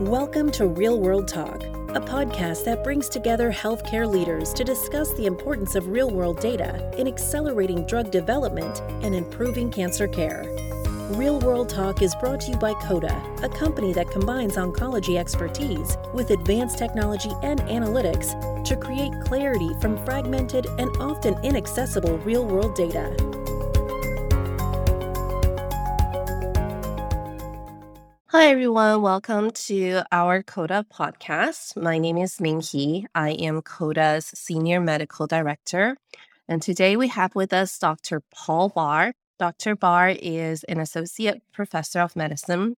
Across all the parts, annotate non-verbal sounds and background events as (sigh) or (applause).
Welcome to Real World Talk, a podcast that brings together healthcare leaders to discuss the importance of real world data in accelerating drug development and improving cancer care. Real World Talk is brought to you by COTA, a company that combines oncology expertise with advanced technology and analytics to create clarity from fragmented and often inaccessible real world data. Hi, everyone. Welcome to our COTA podcast. My name is Ming He. I am COTA's Senior Medical Director. And today we have with us Dr. Paul Barr. Dr. Barr is an Associate Professor of Medicine.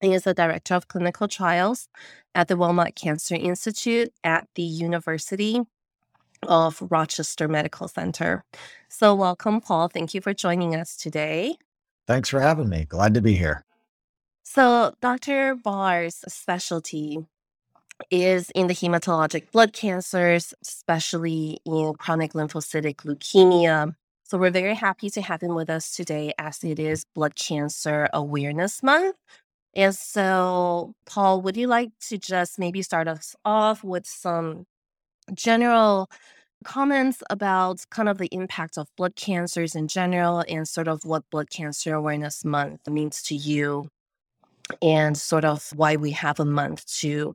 He is the Director of Clinical Trials at the Wilmot Cancer Institute at the University of Rochester Medical Center. So, welcome, Paul. Thank you for joining us today. Thanks for having me. Glad to be here. So, Dr. Barr's specialty is in the hematologic blood cancers, especially in chronic lymphocytic leukemia. So, we're very happy to have him with us today as it is Blood Cancer Awareness Month. And so, Paul, would you like to just maybe start us off with some general comments about kind of the impact of blood cancers in general and sort of what Blood Cancer Awareness Month means to you and sort of why we have a month to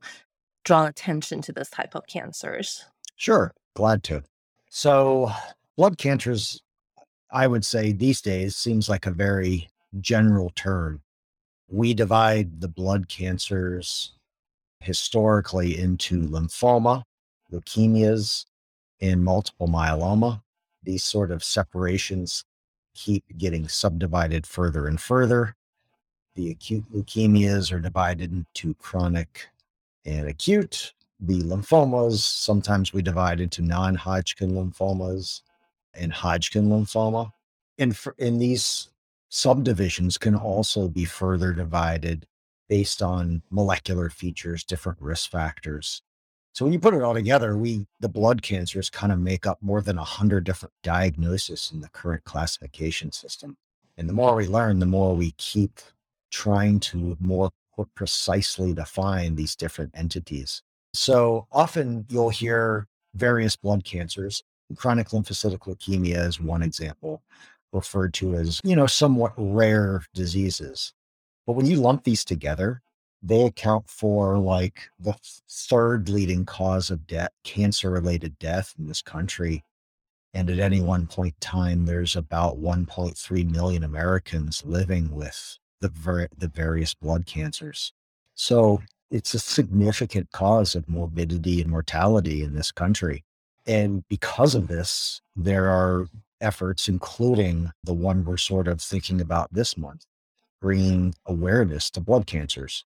draw attention to this type of cancers. Sure, glad to. So, blood cancers, I would say these days seems like a very general term. We divide the blood cancers historically into lymphoma, leukemias, and multiple myeloma. These sort of separations keep getting subdivided further and further the acute leukemias are divided into chronic and acute. The lymphomas, sometimes we divide into non Hodgkin lymphomas and Hodgkin lymphoma. And, for, and these subdivisions can also be further divided based on molecular features, different risk factors. So when you put it all together, we the blood cancers kind of make up more than a hundred different diagnoses in the current classification system. And the more we learn, the more we keep trying to more precisely define these different entities. So often you'll hear various blood cancers. Chronic lymphocytic leukemia is one example, referred to as, you know, somewhat rare diseases. But when you lump these together, they account for like the third leading cause of death, cancer related death in this country. And at any one point in time, there's about 1.3 million Americans living with the, ver- the various blood cancers. So mm-hmm. it's a significant cause of morbidity and mortality in this country. And because of this, there are efforts, including the one we're sort of thinking about this month, bringing awareness to blood cancers.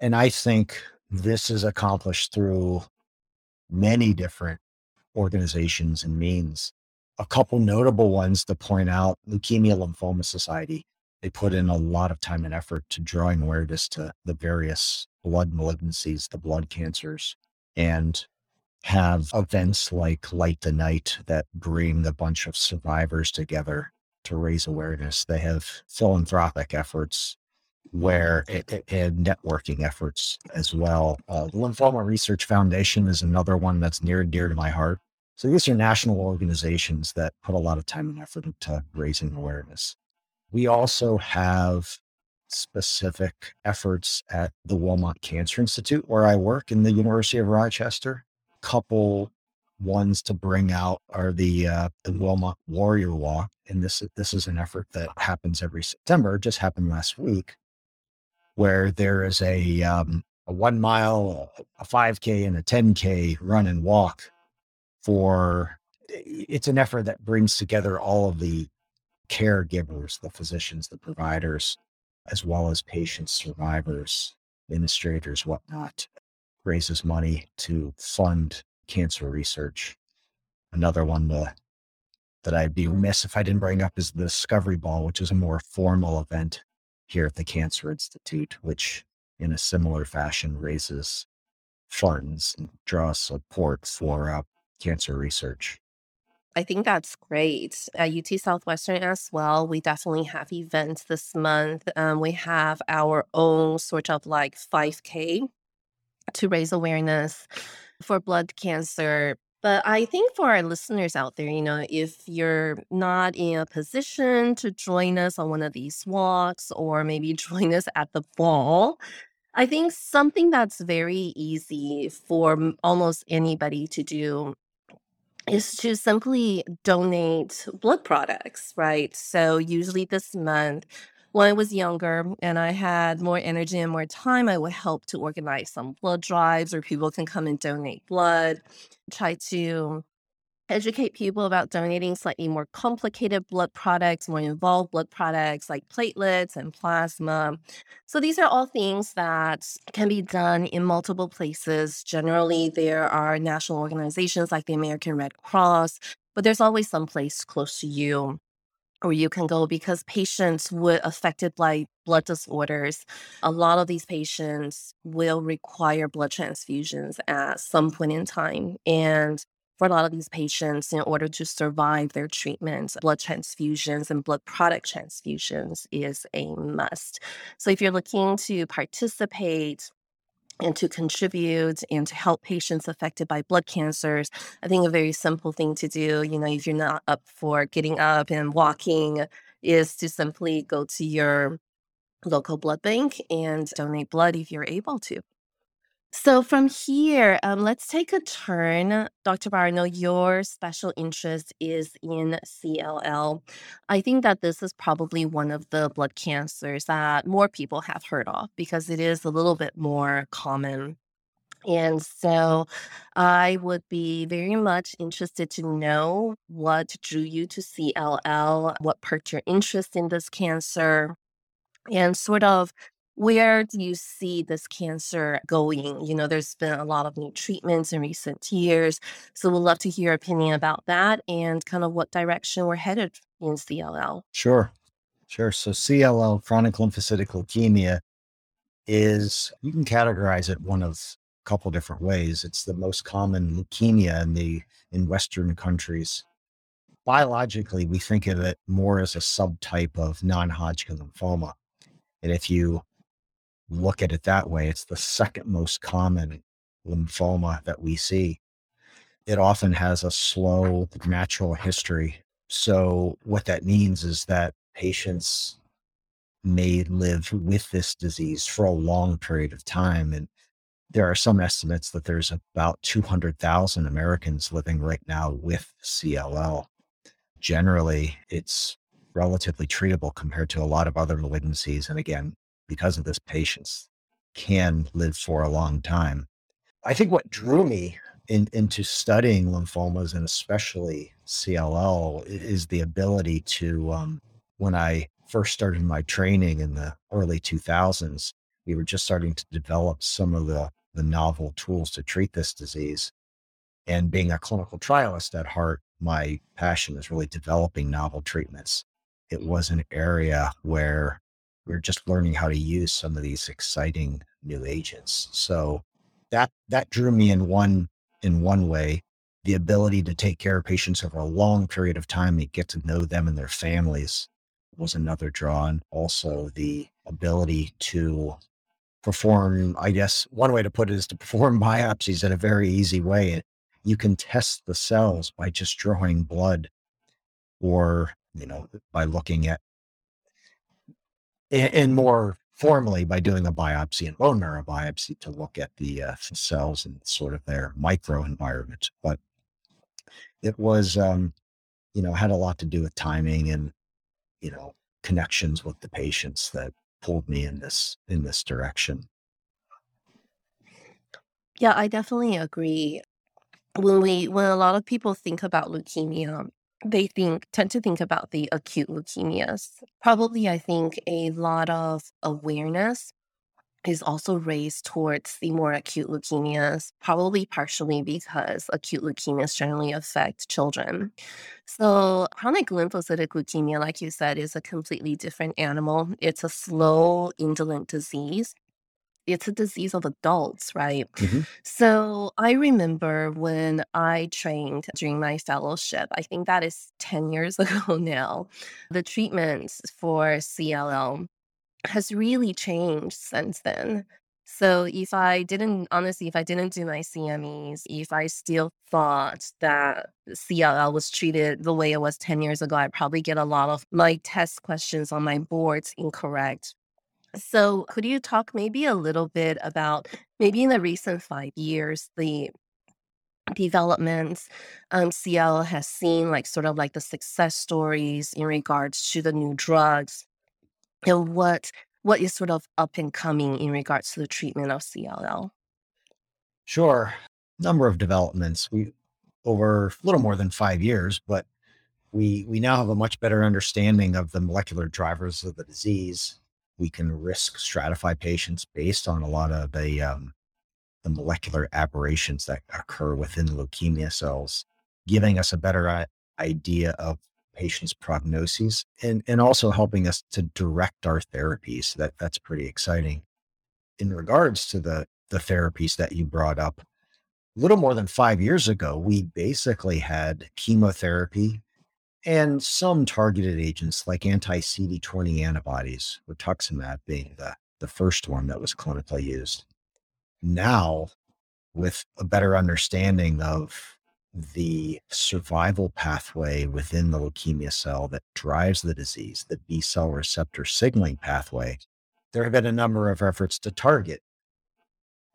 And I think this is accomplished through many different organizations and means. A couple notable ones to point out Leukemia Lymphoma Society they put in a lot of time and effort to drawing awareness to the various blood malignancies, the blood cancers, and have events like Light the Night that bring a bunch of survivors together to raise awareness. They have philanthropic efforts where and networking efforts as well. Uh, the Lymphoma Research Foundation is another one that's near and dear to my heart. So these are national organizations that put a lot of time and effort into raising awareness. We also have specific efforts at the Wilmot Cancer Institute, where I work in the University of Rochester. Couple ones to bring out are the uh, the Wilmot Warrior Walk, and this this is an effort that happens every September. Just happened last week, where there is a um, a one mile, a five k, and a ten k run and walk. For it's an effort that brings together all of the caregivers, the physicians, the providers, as well as patients, survivors, administrators, whatnot, raises money to fund cancer research. Another one that that I'd be remiss if I didn't bring up is the Discovery Ball, which is a more formal event here at the Cancer Institute, which in a similar fashion raises funds and draws support for uh, cancer research. I think that's great. At UT Southwestern as well, we definitely have events this month. Um, we have our own sort of like 5K to raise awareness for blood cancer. But I think for our listeners out there, you know, if you're not in a position to join us on one of these walks or maybe (laughs) join us at the ball, I think something that's very easy for almost anybody to do is to simply donate blood products, right? So usually this month, when I was younger and I had more energy and more time, I would help to organize some blood drives where people can come and donate blood, try to educate people about donating slightly more complicated blood products, more involved blood products like platelets and plasma. So these are all things that can be done in multiple places. Generally, there are national organizations like the American Red Cross, but there's always some place close to you or you can go because patients with affected by blood disorders, a lot of these patients will require blood transfusions at some point in time. And for a lot of these patients, in order to survive their treatments, blood transfusions and blood product transfusions is a must. So, if you're looking to participate and to contribute and to help patients affected by blood cancers, I think a very simple thing to do, you know, if you're not up for getting up and walking, is to simply go to your local blood bank and donate blood if you're able to. So from here, um, let's take a turn. Dr. Barr, I know your special interest is in CLL. I think that this is probably one of the blood cancers that more people have heard of because it is a little bit more common. And so I would be very much interested to know what drew you to CLL, what perked your interest in this cancer, and sort of where do you see this cancer going? You know, there's been a lot of new treatments in recent years. So we'd love to hear your opinion about that and kind of what direction we're headed in CLL. Sure. Sure. So CLL, chronic lymphocytic leukemia, is you can categorize it one of a couple different ways. It's the most common leukemia in the in Western countries. Biologically, we think of it more as a subtype of non-Hodgkin lymphoma. And if you look at it that way, it's the second most common lymphoma that we see. It often has a slow natural history. So, what that means is that patients may live with this disease for a long period of time. And there are some estimates that there's about 200,000 Americans living right now with CLL. Generally, it's relatively treatable compared to a lot of other malignancies. And again, because of this, patients can live for a long time. I think what drew me in, into studying lymphomas and especially CLL is the ability to, um, when I first started my training in the early 2000s, we were just starting to develop some of the, the novel tools to treat this disease. And being a clinical trialist at heart, my passion is really developing novel treatments. It was an area where we're just learning how to use some of these exciting new agents. So that that drew me in one in one way. The ability to take care of patients over a long period of time and get to know them and their families was another draw. And also the ability to perform, I guess one way to put it is to perform (laughs) biopsies in a very easy way. You can test the cells by just drawing blood or, you know, by looking at and more formally by doing a biopsy and bone marrow biopsy to look at the uh, cells and sort of their microenvironment. But it was, um, you know, had a lot to do with timing and, you know, connections with the patients that pulled me in this in this direction. Yeah, I definitely agree. When we when a lot of people think about leukemia, they think tend to think about the acute leukemias. Probably, I think a lot of awareness is also raised towards the more acute leukemias, probably partially because acute leukemias generally affect children. So, chronic lymphocytic leukemia, like you said, is a completely different animal. It's a slow, indolent disease it's a disease of adults, right? Mhm. So I remember when I trained during my fellowship, I think that is 10 years (laughs) ago now, the treatments for CLL has really changed since then. So if I didn't, honestly, if I didn't do my CMEs, if I still thought that CLL was treated the way it was 10 years ago, I'd probably get a lot of my test questions on my boards incorrect. So could you talk maybe a little bit about maybe in the recent five years, the developments um, CL has seen, like sort of like the success stories in regards to the new drugs and what what is sort of up and coming in regards to the treatment of CLL? Sure. Number of developments. We over a little more than five years, but we we now have a much better understanding of the molecular drivers of the disease. We can risk stratify patients based on a lot of the um, the molecular aberrations that occur within leukemia cells, giving us a better idea of patients' prognoses and, and also helping us to direct our therapies. That that's pretty exciting. In regards to the the therapies that you brought up, a little more than five years ago, we basically had chemotherapy and some targeted agents like anti-CD20 antibodies, rituximab being the, the first one that was clinically used. Now, with a better understanding of the survival pathway within the leukemia cell that drives the disease, the B cell receptor signaling pathway, there have been a number of efforts to target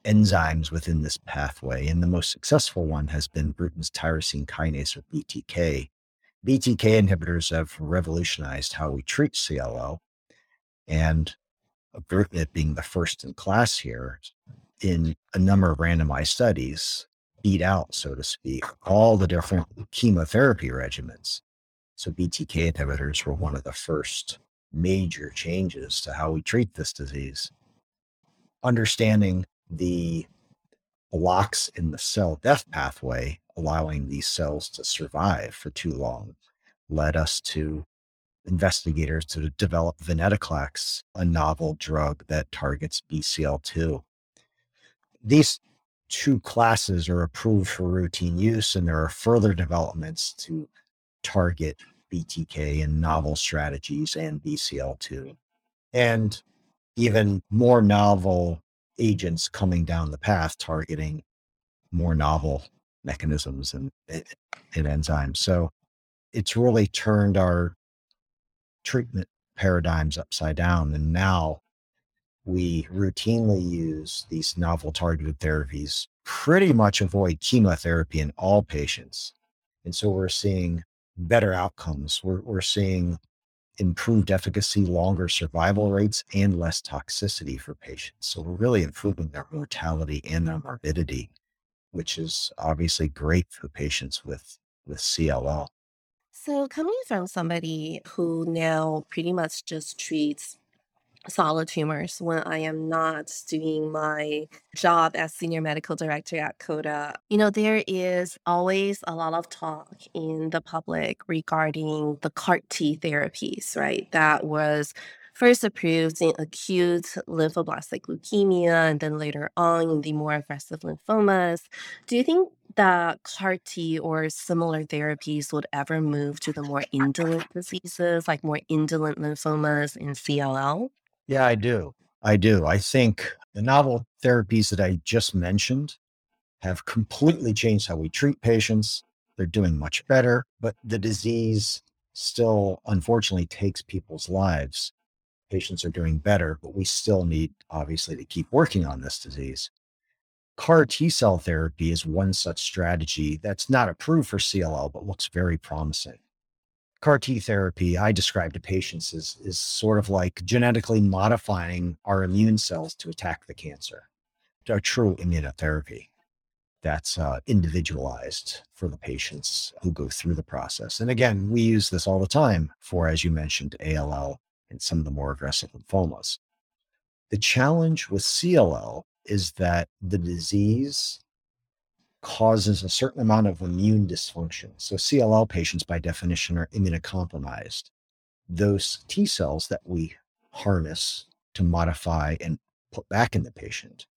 enzymes within this pathway. And the most successful one has been Bruton's tyrosine kinase or BTK. BTK inhibitors have revolutionized how we treat CLL. And Bruton being the first in class here, in a number of randomized studies, beat out, so to speak, all the different chemotherapy regimens. So BTK inhibitors were one of the first major changes to how we treat this disease. Understanding the blocks in the cell death pathway, allowing these cells to survive for too long, led us to investigators to develop venetoclax, a novel drug that targets BCL2. These two classes are approved for routine use, and there are further developments to target BTK and novel strategies and BCL2, and even more novel agents coming down the path targeting more novel mechanisms and, eh, eh, and enzymes. So it's really turned our treatment paradigms upside down. And now we routinely use these novel targeted therapies, pretty much avoid chemotherapy in all patients. And so we're seeing better outcomes. We're, we're seeing improved efficacy, longer survival rates, and less toxicity for patients. So we're really improving their mortality and their morbidity, which is obviously great for patients with, with CLL. So, coming from somebody who now pretty much just treats solid tumors when I am not doing my job as senior medical director at COTA. You know, there is always a lot of talk in the public regarding the CAR T therapies, right? That was first approved in acute lymphoblastic leukemia and then later on in the more aggressive lymphomas. Do you think that CAR T or similar therapies would ever move to the more indolent diseases, like more indolent lymphomas in CLL? Yeah, I do. I do. I think the novel therapies that I just mentioned have completely changed how we treat patients. They're doing much better, but the disease still, unfortunately, takes people's lives. Patients are doing better, but we still need, obviously, to keep working on this disease. CAR T cell therapy is one such strategy that's not approved for CLL, but looks very promising. CAR T therapy I describe to patients is, is sort of like genetically modifying our immune cells to attack the cancer, a true immunotherapy that's uh, individualized for the patients who go through the process. And again, we use this all the time for, as you mentioned, ALL and some of the more aggressive lymphomas. The challenge with CLL is that the disease causes a certain amount of immune dysfunction. So, CLL patients, by definition, are immunocompromised. Those T cells that we harness to modify and put back in the patient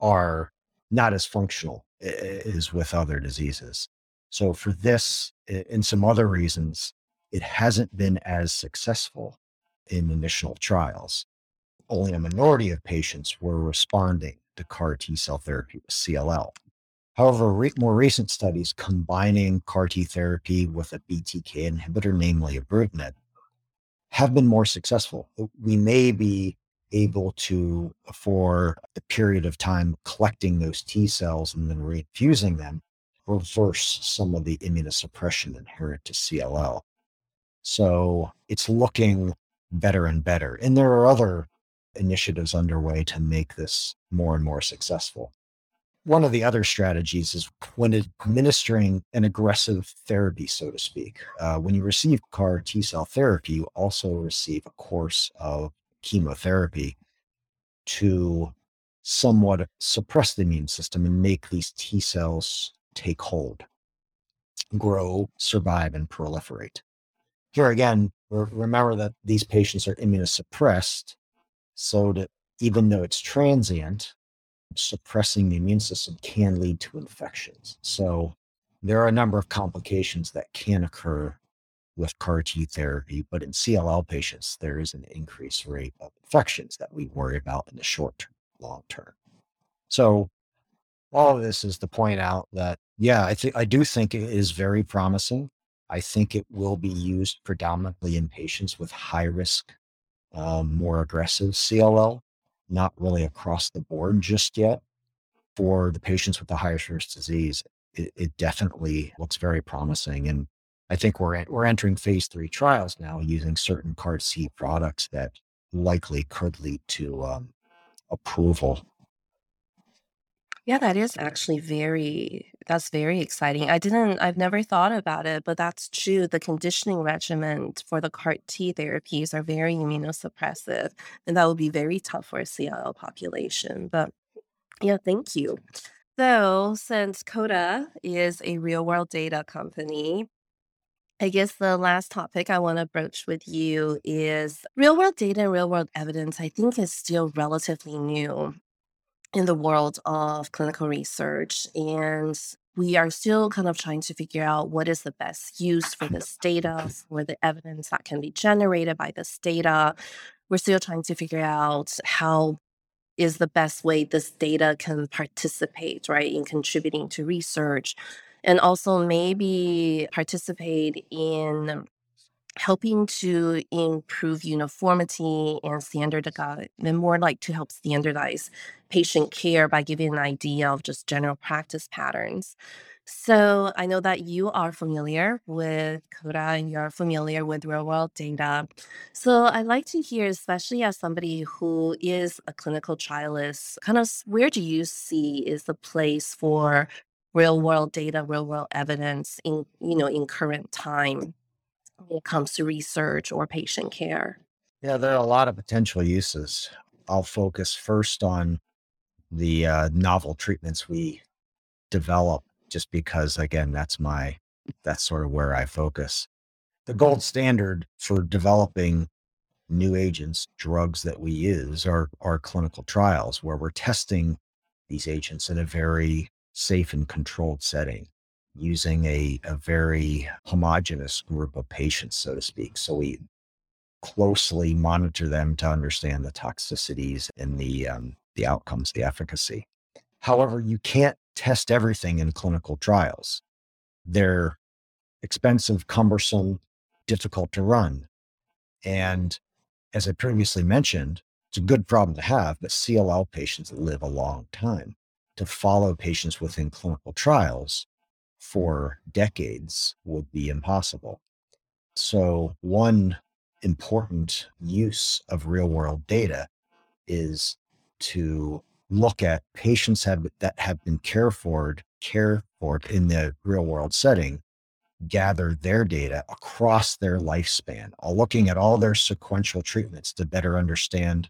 are not as functional as with other diseases. So, for this and some other reasons, it hasn't been as successful in initial trials. only a minority of patients were responding to CAR T cell therapy with CLL. However, re- more recent studies combining CAR T therapy with a BTK inhibitor, namely ibrutinib, have been more successful. We may be able to, for the period of time collecting those T cells and then reinfusing them, reverse some of the immunosuppression inherent to CLL. So it's looking better and better. And there are other initiatives underway to make this more and more successful. One of the other strategies is when administering an aggressive therapy, so to speak. Uh, when you receive CAR T cell therapy, you also receive a course of chemotherapy to somewhat suppress the immune system and make these T cells take hold, grow, survive, and proliferate. Here again, remember that these patients are immunosuppressed, so that even though it's transient, suppressing the immune system can lead to infections. So there are a number of complications that can occur with CAR T therapy, but in CLL patients, there is an increased rate of infections that we worry about in the short term, long term. So all of this is to point out that, yeah, I think I do think it is very promising. I think it will be used predominantly in patients with high risk, um, more aggressive CLL, not really across the board just yet. For the patients with the highest risk disease, it, it definitely looks very promising. And I think we're we're entering phase three trials now using certain CAR T products that likely could lead to um, approval. Yeah, that is actually very that's very exciting. I didn't I've never thought about it, but that's true. The conditioning regimen for the CAR T therapies are very immunosuppressive, and that would be very tough for a CLL population. But yeah, thank you. So, since COTA is a real world data company, I guess the last topic I want to broach with you is real world data and real world evidence, I think, is still relatively new in the world of clinical research. And we are still kind of trying to figure out what is the best use for this data, for the evidence that can be generated by this data. We're still trying to figure out how is the best way this data can participate, right, in contributing to research and also maybe participate in helping to improve uniformity and standardize and more like to help standardize patient care by giving an idea of just general practice patterns. So i know that you are familiar with COTA and you're familiar with real world data. So i'd like to hear especially as somebody who is a clinical trialist kind of where do you see is the place for real world data, real world evidence in, you know, in current time when it comes to research or patient care? Yeah, there are a lot of potential uses. I'll focus first on the uh, novel treatments we develop, just because, again, that's my, that's sort of where I focus. The gold standard for developing new agents, drugs that we use are, are clinical trials where we're testing these agents in a very safe and controlled setting using a, a very homogenous group of patients, so to speak. So we closely monitor them to understand the toxicities and the um, the outcomes, the efficacy. However, you can't test everything in clinical trials. They're expensive, cumbersome, difficult to run. And as I previously mentioned, it's a good problem to have, but CLL patients live a long time to follow patients within clinical trials for decades would be impossible. So, one important use of real world data is to look at patients have, that have been cared for, cared for in the real world setting, gather their data across their lifespan, looking at all their sequential treatments to better understand,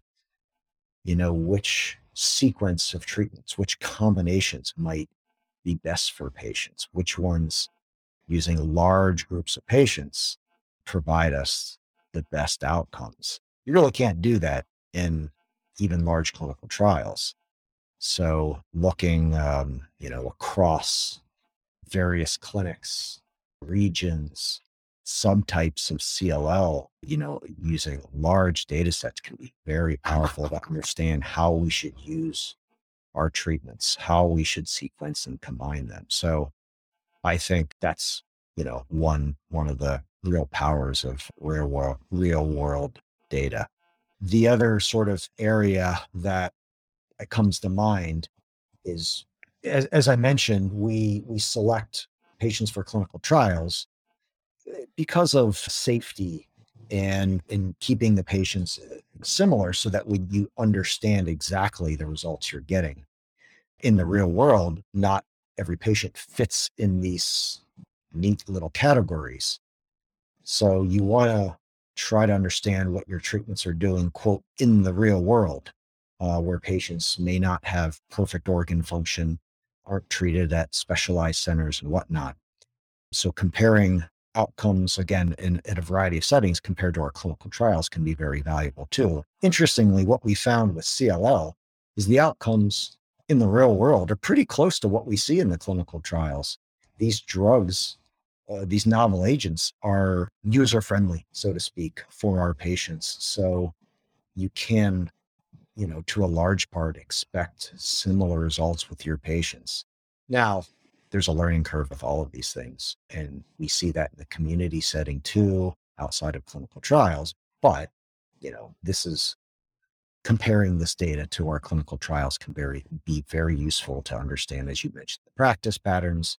you know, which sequence of treatments, which combinations might be best for patients, which ones using large groups of patients provide us the best outcomes. You really can't do that in even large clinical trials. So looking, um, you know, across various clinics, regions, subtypes of CLL, you know, using large data sets can be very powerful to understand how we should use our treatments, how we should sequence and combine them. So I think that's, you know, one one of the real powers of real world real world data. The other sort of area that comes to mind is as, as I mentioned, we we select patients for clinical trials eh, because of safety and in keeping the patients uh, similar so that when you understand exactly the results you're getting in the real world not every patient fits in these neat little categories so you want to try to understand what your treatments are doing quote in the real world uh, where patients may not have perfect organ function aren't treated at specialized centers and whatnot so comparing outcomes again in, in a variety of settings compared to our clinical trials can be very valuable too. Interestingly, what we found with CLL is the outcomes in the real world are pretty close to what we see in the clinical trials. These drugs, uh, these novel agents are user friendly, so to speak, for our patients. So you can, you know, to a large part, expect similar results with your patients. Now, there's a learning curve with all of these things. And we see that in the community setting too, outside of clinical trials. But, you know, this is comparing this data to our clinical trials can very, be very useful to understand, as you mentioned, the practice patterns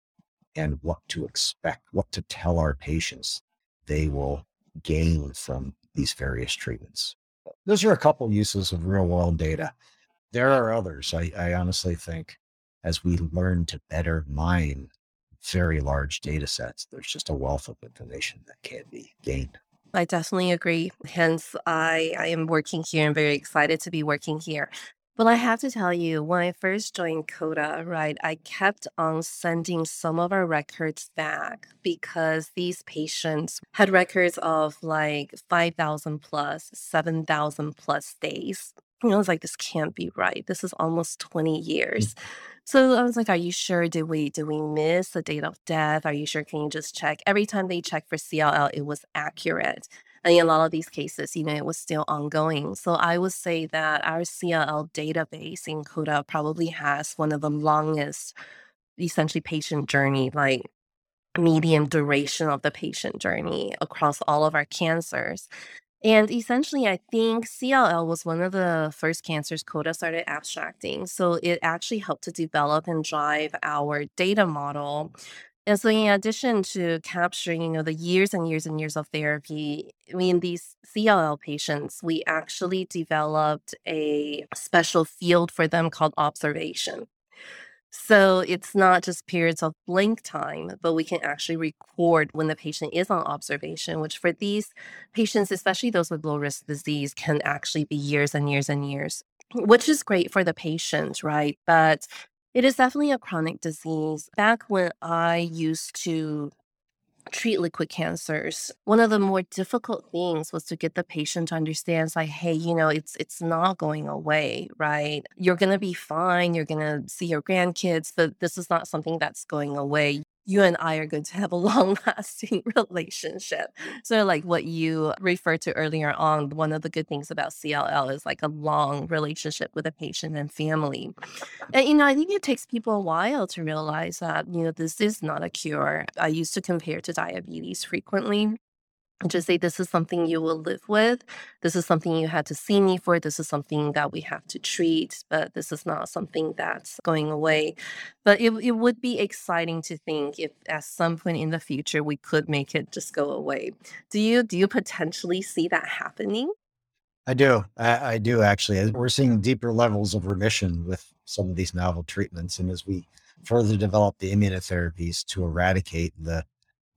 and what to expect, what to tell our patients they will gain from these various treatments. Those are a couple uses of real world data. There are others, I, I honestly think as we learn to better mine very large data sets, there's just a wealth of information that can be gained. I definitely agree. Hence, I, I am working here and very excited to be working here. But I have to tell you, when I first joined COTA, right, I kept on sending some of our records back because these patients had records of like 5,000 plus, 7,000 plus days. And I was like, this can't be right. This is almost 20 years. Mm. So I was like, "Are you sure? Did we did we miss the date of death? Are you sure? Can you just check?" Every time they checked for CLL, it was accurate. And in a lot of these cases, you know, it was still ongoing. So I would say that our CLL database in COTA probably has one of the longest, essentially, patient journey, like medium duration of the patient journey across all of our cancers. And essentially, I think CLL was one of the first cancers COTA started abstracting. So it actually helped to develop and drive our data model. And so, in addition to capturing, you know, the years and years and years of therapy, I mean, these CLL patients, we actually developed a special field for them called observation. So it's not just periods of blank time, but we can actually record when the patient is on observation, which for these patients, especially those with low risk disease, can actually be years and years and years, which is great for the patient, right? But it is definitely a chronic disease. Back when I used to treat liquid cancers. One of the more difficult things was to get the patient to understand it's like hey you know it's it's not going away right? You're to be fine you're to see your grandkids but this is not something that's going away you and I are going to have a (laughs) long lasting relationship. So, like what you referred to earlier on, one of the good things about CLL is like a long relationship with a patient and family. And, you know, I think it takes people a while to realize that, you know, this is not a cure. I used to compare to diabetes frequently just say this is something you will live with this is something you had to see me for this is something that we have to treat but this is not something that's going away but it, it would be exciting to think if at some point in the future we could make it just go away do you do you potentially see that happening I do. I, I do actually. We're seeing deeper levels of remission with some of these novel treatments. And as we further develop the immunotherapies to eradicate the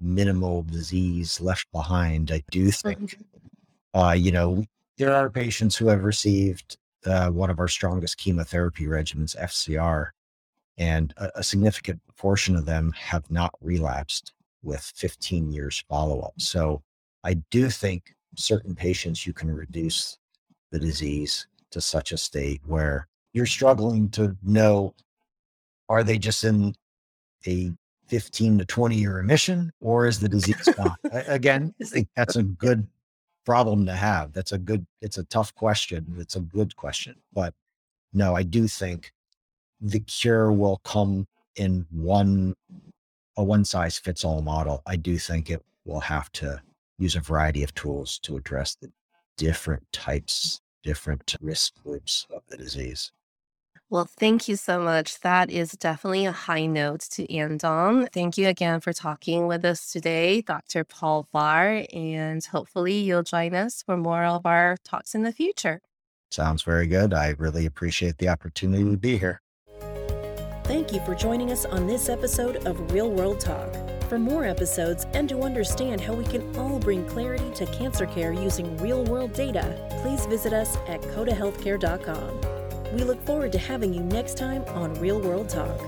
minimal disease left behind. I do think, mm-hmm. uh, you know, there are patients who have received uh, one of our strongest chemotherapy regimens, FCR, and a, a significant portion of them have not relapsed with 15 years follow up. So I do think certain patients you can reduce the disease to such a state where you're struggling to know are they just in a 15 to 20 year remission or is the disease gone? Again, (laughs) I think that's a good problem to have. That's a good, it's a tough question. It's a good question. But no, I do think the cure will come in one, a one size fits all model. I do think it will have to use a variety of tools to address the different types, different risk groups of the disease. Well, thank you so much. That is definitely a high note to end on. Thank you again for talking with us today, Dr. Paul Barr, and hopefully you'll join us for more of our talks in the future. Sounds very good. I really appreciate the opportunity to be here. Thank you for joining us on this episode of Real World Talk. For more episodes and to understand how we can all bring clarity to cancer care using real world data, please visit us at cotahealthcare.com. We look forward to having you next time on Real World Talk.